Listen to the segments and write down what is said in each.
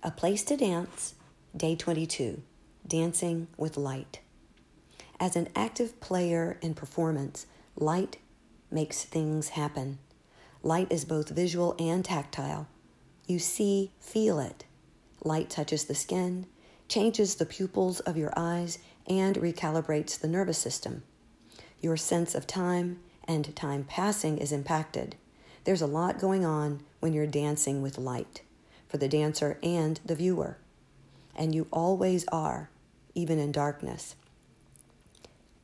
A Place to Dance, Day 22 Dancing with Light. As an active player in performance, light makes things happen. Light is both visual and tactile. You see, feel it. Light touches the skin, changes the pupils of your eyes, and recalibrates the nervous system. Your sense of time and time passing is impacted. There's a lot going on when you're dancing with light for the dancer and the viewer. And you always are, even in darkness.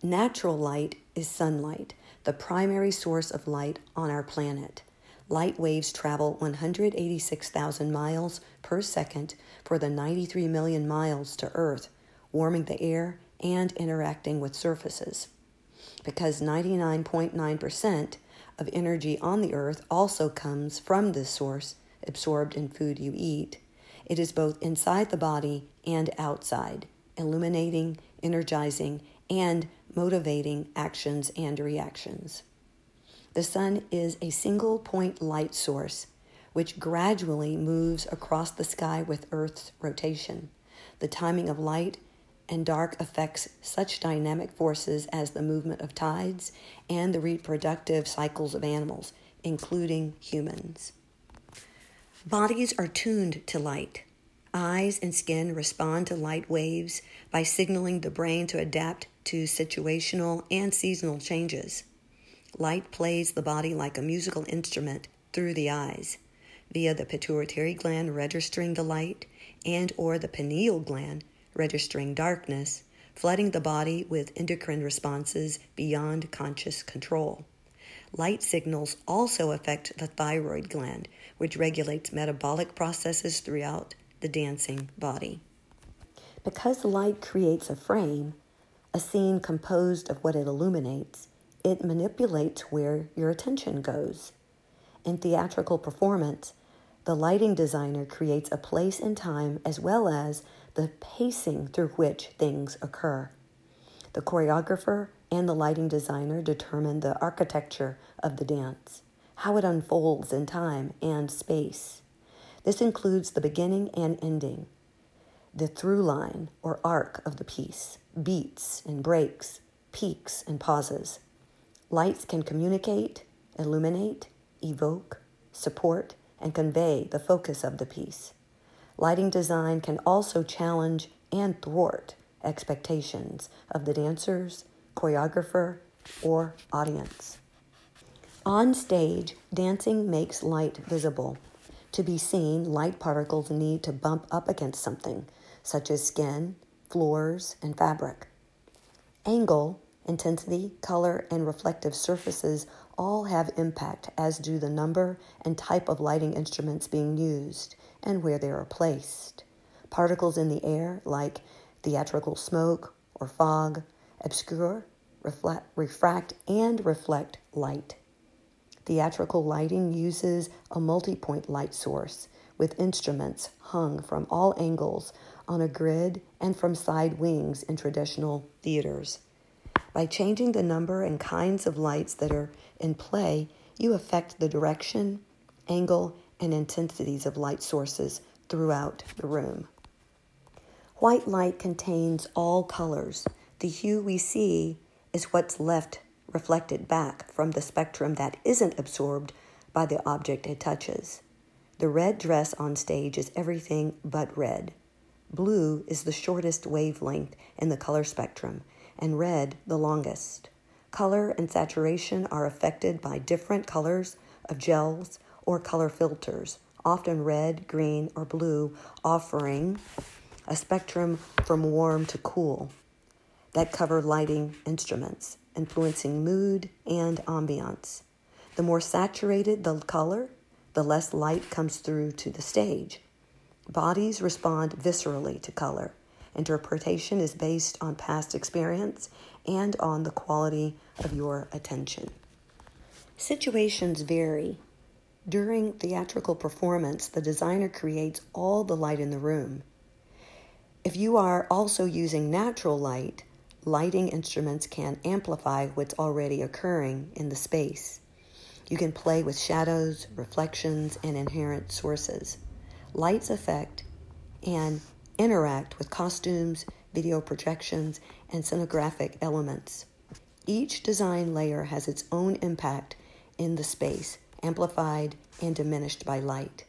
Natural light is sunlight, the primary source of light on our planet. Light waves travel 186,000 miles per second for the 93 million miles to Earth, warming the air and interacting with surfaces. Because 99.9% of energy on the Earth also comes from this source, absorbed in food you eat. It is both inside the body and outside, illuminating, energizing, and motivating actions and reactions. The sun is a single point light source which gradually moves across the sky with Earth's rotation. The timing of light and dark affects such dynamic forces as the movement of tides and the reproductive cycles of animals, including humans. Bodies are tuned to light. Eyes and skin respond to light waves by signaling the brain to adapt to situational and seasonal changes. Light plays the body like a musical instrument through the eyes, via the pituitary gland registering the light and or the pineal gland registering darkness, flooding the body with endocrine responses beyond conscious control. Light signals also affect the thyroid gland, which regulates metabolic processes throughout the dancing body. Because light creates a frame, a scene composed of what it illuminates, it manipulates where your attention goes. In theatrical performance, the lighting designer creates a place and time as well as the pacing through which things occur. The choreographer and the lighting designer determine the architecture of the dance how it unfolds in time and space. This includes the beginning and ending, the through line or arc of the piece, beats and breaks, peaks and pauses. Lights can communicate, illuminate, evoke, support, and convey the focus of the piece. Lighting design can also challenge and thwart expectations of the dancers, choreographer, or audience. On stage, dancing makes light visible. To be seen, light particles need to bump up against something, such as skin, floors, and fabric. Angle, intensity, color, and reflective surfaces all have impact, as do the number and type of lighting instruments being used and where they are placed. Particles in the air, like theatrical smoke or fog, obscure, reflect, refract, and reflect light. Theatrical lighting uses a multi point light source with instruments hung from all angles on a grid and from side wings in traditional theaters. By changing the number and kinds of lights that are in play, you affect the direction, angle, and intensities of light sources throughout the room. White light contains all colors. The hue we see is what's left reflected back from the spectrum that isn't absorbed by the object it touches. The red dress on stage is everything but red. Blue is the shortest wavelength in the color spectrum, and red the longest. Color and saturation are affected by different colors of gels or color filters, often red, green, or blue, offering a spectrum from warm to cool that cover lighting instruments influencing mood and ambiance. The more saturated the color, the less light comes through to the stage. Bodies respond viscerally to color. Interpretation is based on past experience and on the quality of your attention. Situations vary. During theatrical performance, the designer creates all the light in the room. If you are also using natural light, lighting instruments can amplify what's already occurring in the space. You can play with shadows, reflections, and inherent sources. Light's affect and interact with costumes, video projections, and scenographic elements. Each design layer has its own impact in the space, amplified and diminished by light.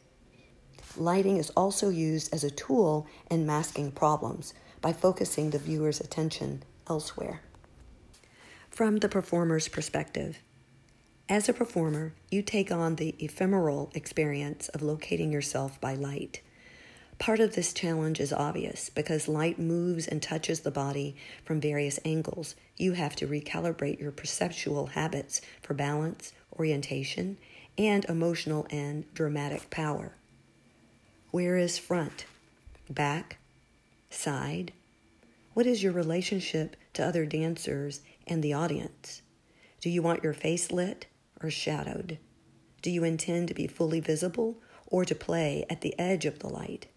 Lighting is also used as a tool in masking problems by focusing the viewer's attention elsewhere. From the performer's perspective, as a performer, you take on the ephemeral experience of locating yourself by light. Part of this challenge is obvious because light moves and touches the body from various angles. You have to recalibrate your perceptual habits for balance, orientation, and emotional and dramatic power. Where is front, back, side? What is your relationship to other dancers and the audience? Do you want your face lit or shadowed? Do you intend to be fully visible or to play at the edge of the light?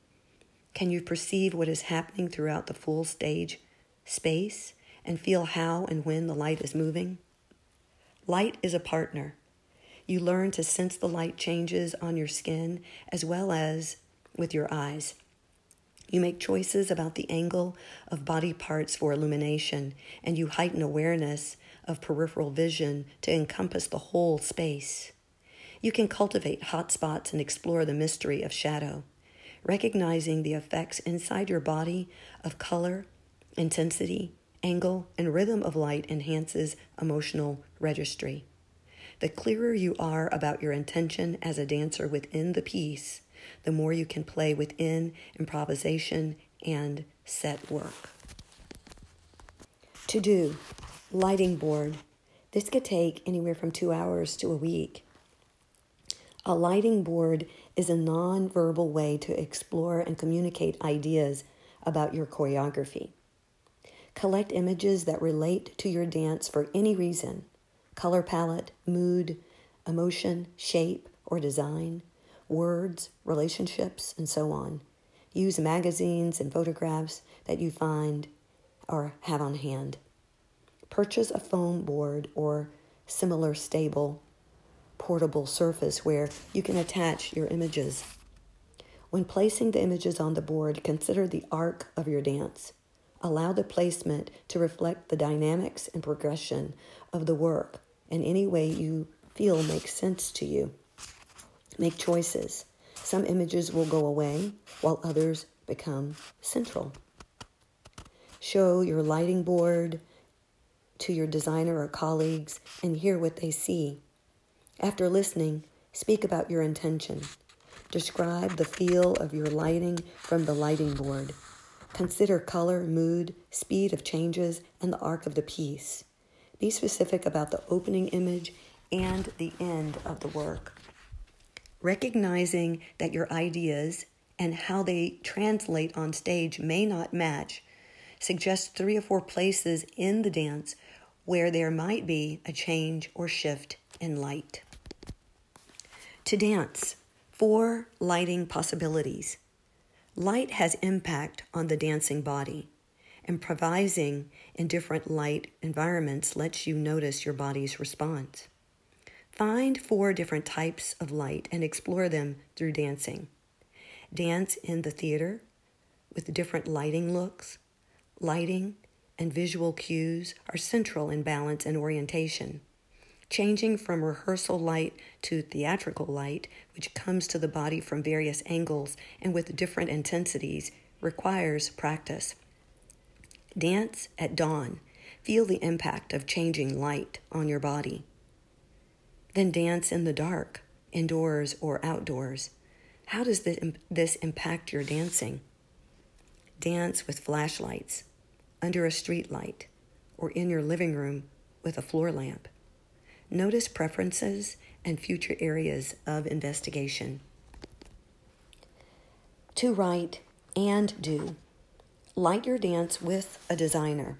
Can you perceive what is happening throughout the full stage space and feel how and when the light is moving? Light is a partner. You learn to sense the light changes on your skin as well as with your eyes. You make choices about the angle of body parts for illumination, and you heighten awareness of peripheral vision to encompass the whole space. You can cultivate hot spots and explore the mystery of shadow, recognizing the effects inside your body of color, intensity, angle, and rhythm of light enhances emotional registry. The clearer you are about your intention as a dancer within the piece, the more you can play within improvisation and set work. To do, lighting board. This could take anywhere from two hours to a week. A lighting board is a non-verbal way to explore and communicate ideas about your choreography. Collect images that relate to your dance for any reason color palette, mood, emotion, shape, or design words, relationships, and so on. Use magazines and photographs that you find or have on hand. Purchase a foam board or similar stable portable surface where you can attach your images. When placing the images on the board, consider the arc of your dance. Allow the placement to reflect the dynamics and progression of the work in any way you feel makes sense to you. Make choices. Some images will go away while others become central. Show your lighting board to your designer or colleagues and hear what they see. After listening, speak about your intention. Describe the feel of your lighting from the lighting board. Consider color, mood, speed of changes, and the arc of the piece. Be specific about the opening image and the end of the work recognizing that your ideas and how they translate on stage may not match, suggest three or four places in the dance where there might be a change or shift in light. To dance, four lighting possibilities. Light has impact on the dancing body. Improvising in different light environments lets you notice your body's response. Find four different types of light and explore them through dancing. Dance in the theater with different lighting looks. Lighting and visual cues are central in balance and orientation. Changing from rehearsal light to theatrical light, which comes to the body from various angles and with different intensities, requires practice. Dance at dawn. Feel the impact of changing light on your body. Then dance in the dark, indoors or outdoors. How does this impact your dancing? Dance with flashlights, under a street light, or in your living room with a floor lamp. Notice preferences and future areas of investigation. To write and do. Light your dance with a designer.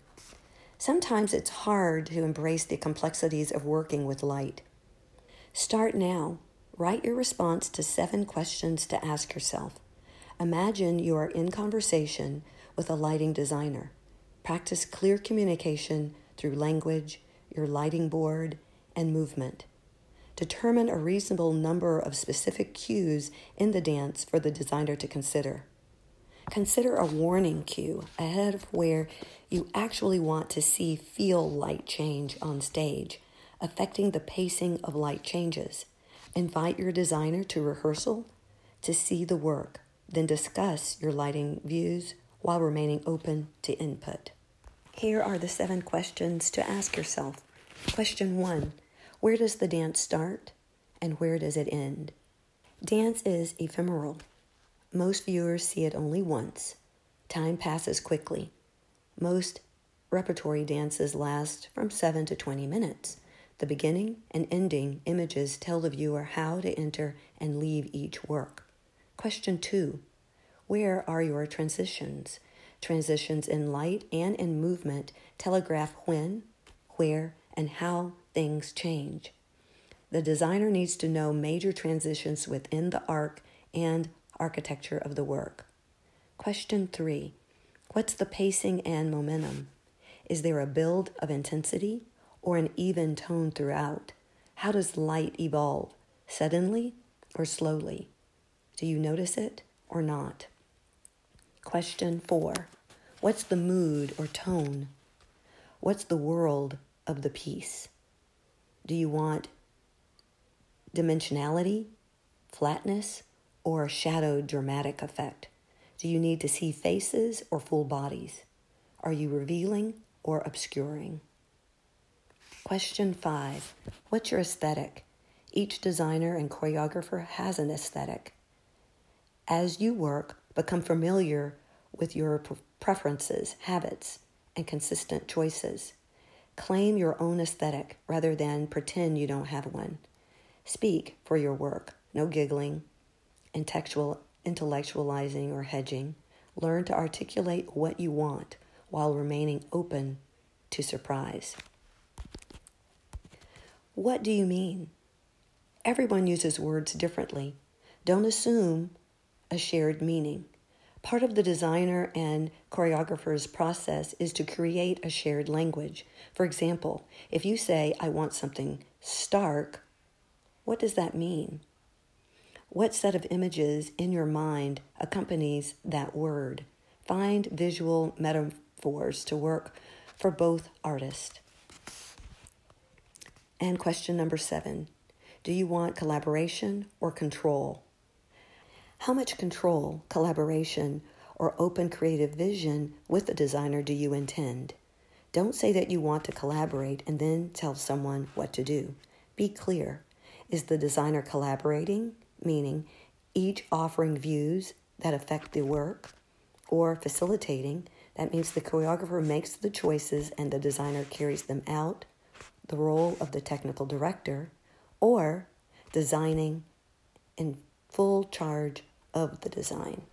Sometimes it's hard to embrace the complexities of working with light. Start now. Write your response to seven questions to ask yourself. Imagine you are in conversation with a lighting designer. Practice clear communication through language, your lighting board, and movement. Determine a reasonable number of specific cues in the dance for the designer to consider. Consider a warning cue ahead of where you actually want to see feel light change on stage, affecting the pacing of light changes. Invite your designer to rehearsal to see the work, then discuss your lighting views while remaining open to input. Here are the seven questions to ask yourself. Question one Where does the dance start and where does it end? Dance is ephemeral. Most viewers see it only once. Time passes quickly. Most repertory dances last from 7 to 20 minutes. The beginning and ending images tell the viewer how to enter and leave each work. Question 2 Where are your transitions? Transitions in light and in movement telegraph when, where, and how things change. The designer needs to know major transitions within the arc and architecture of the work. Question three What's the pacing and momentum? Is there a build of intensity or an even tone throughout? How does light evolve? Suddenly or slowly? Do you notice it or not? Question four What's the mood or tone? What's the world of the piece? Do you want dimensionality, flatness, or a shadowed dramatic effect? Do you need to see faces or full bodies? Are you revealing or obscuring? Question five What's your aesthetic? Each designer and choreographer has an aesthetic. As you work, become familiar with your preferences, habits, and consistent choices. Claim your own aesthetic rather than pretend you don't have one. Speak for your work, no giggling, intellectual, intellectualizing, or hedging. Learn to articulate what you want while remaining open to surprise. What do you mean? Everyone uses words differently. Don't assume a shared meaning. Part of the designer and choreographer's process is to create a shared language. For example, if you say, I want something stark, what does that mean? What set of images in your mind accompanies that word? Find visual metaphors to work for both artists. And question number seven Do you want collaboration or control? How much control, collaboration, or open creative vision with the designer do you intend? Don't say that you want to collaborate and then tell someone what to do. Be clear. Is the designer collaborating, meaning each offering views that affect the work, or facilitating? That means the choreographer makes the choices and the designer carries them out, the role of the technical director, or designing in full charge of the design.